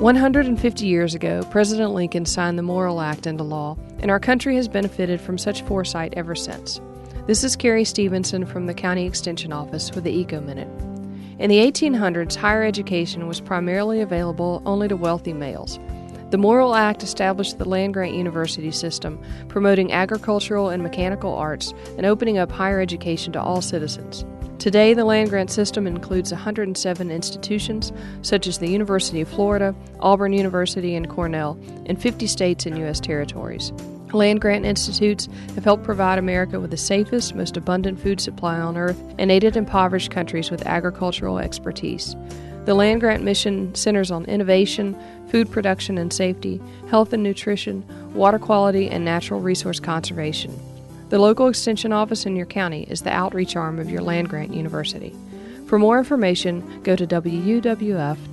150 years ago, President Lincoln signed the Morrill Act into law, and our country has benefited from such foresight ever since. This is Carrie Stevenson from the County Extension Office with the Eco Minute. In the 1800s, higher education was primarily available only to wealthy males. The Morrill Act established the land grant university system, promoting agricultural and mechanical arts and opening up higher education to all citizens. Today, the land grant system includes 107 institutions, such as the University of Florida, Auburn University, and Cornell, in 50 states and U.S. territories. Land grant institutes have helped provide America with the safest, most abundant food supply on earth and aided impoverished countries with agricultural expertise. The land grant mission centers on innovation, food production and safety, health and nutrition, water quality, and natural resource conservation. The local extension office in your county is the outreach arm of your land grant university. For more information, go to wuwf.org.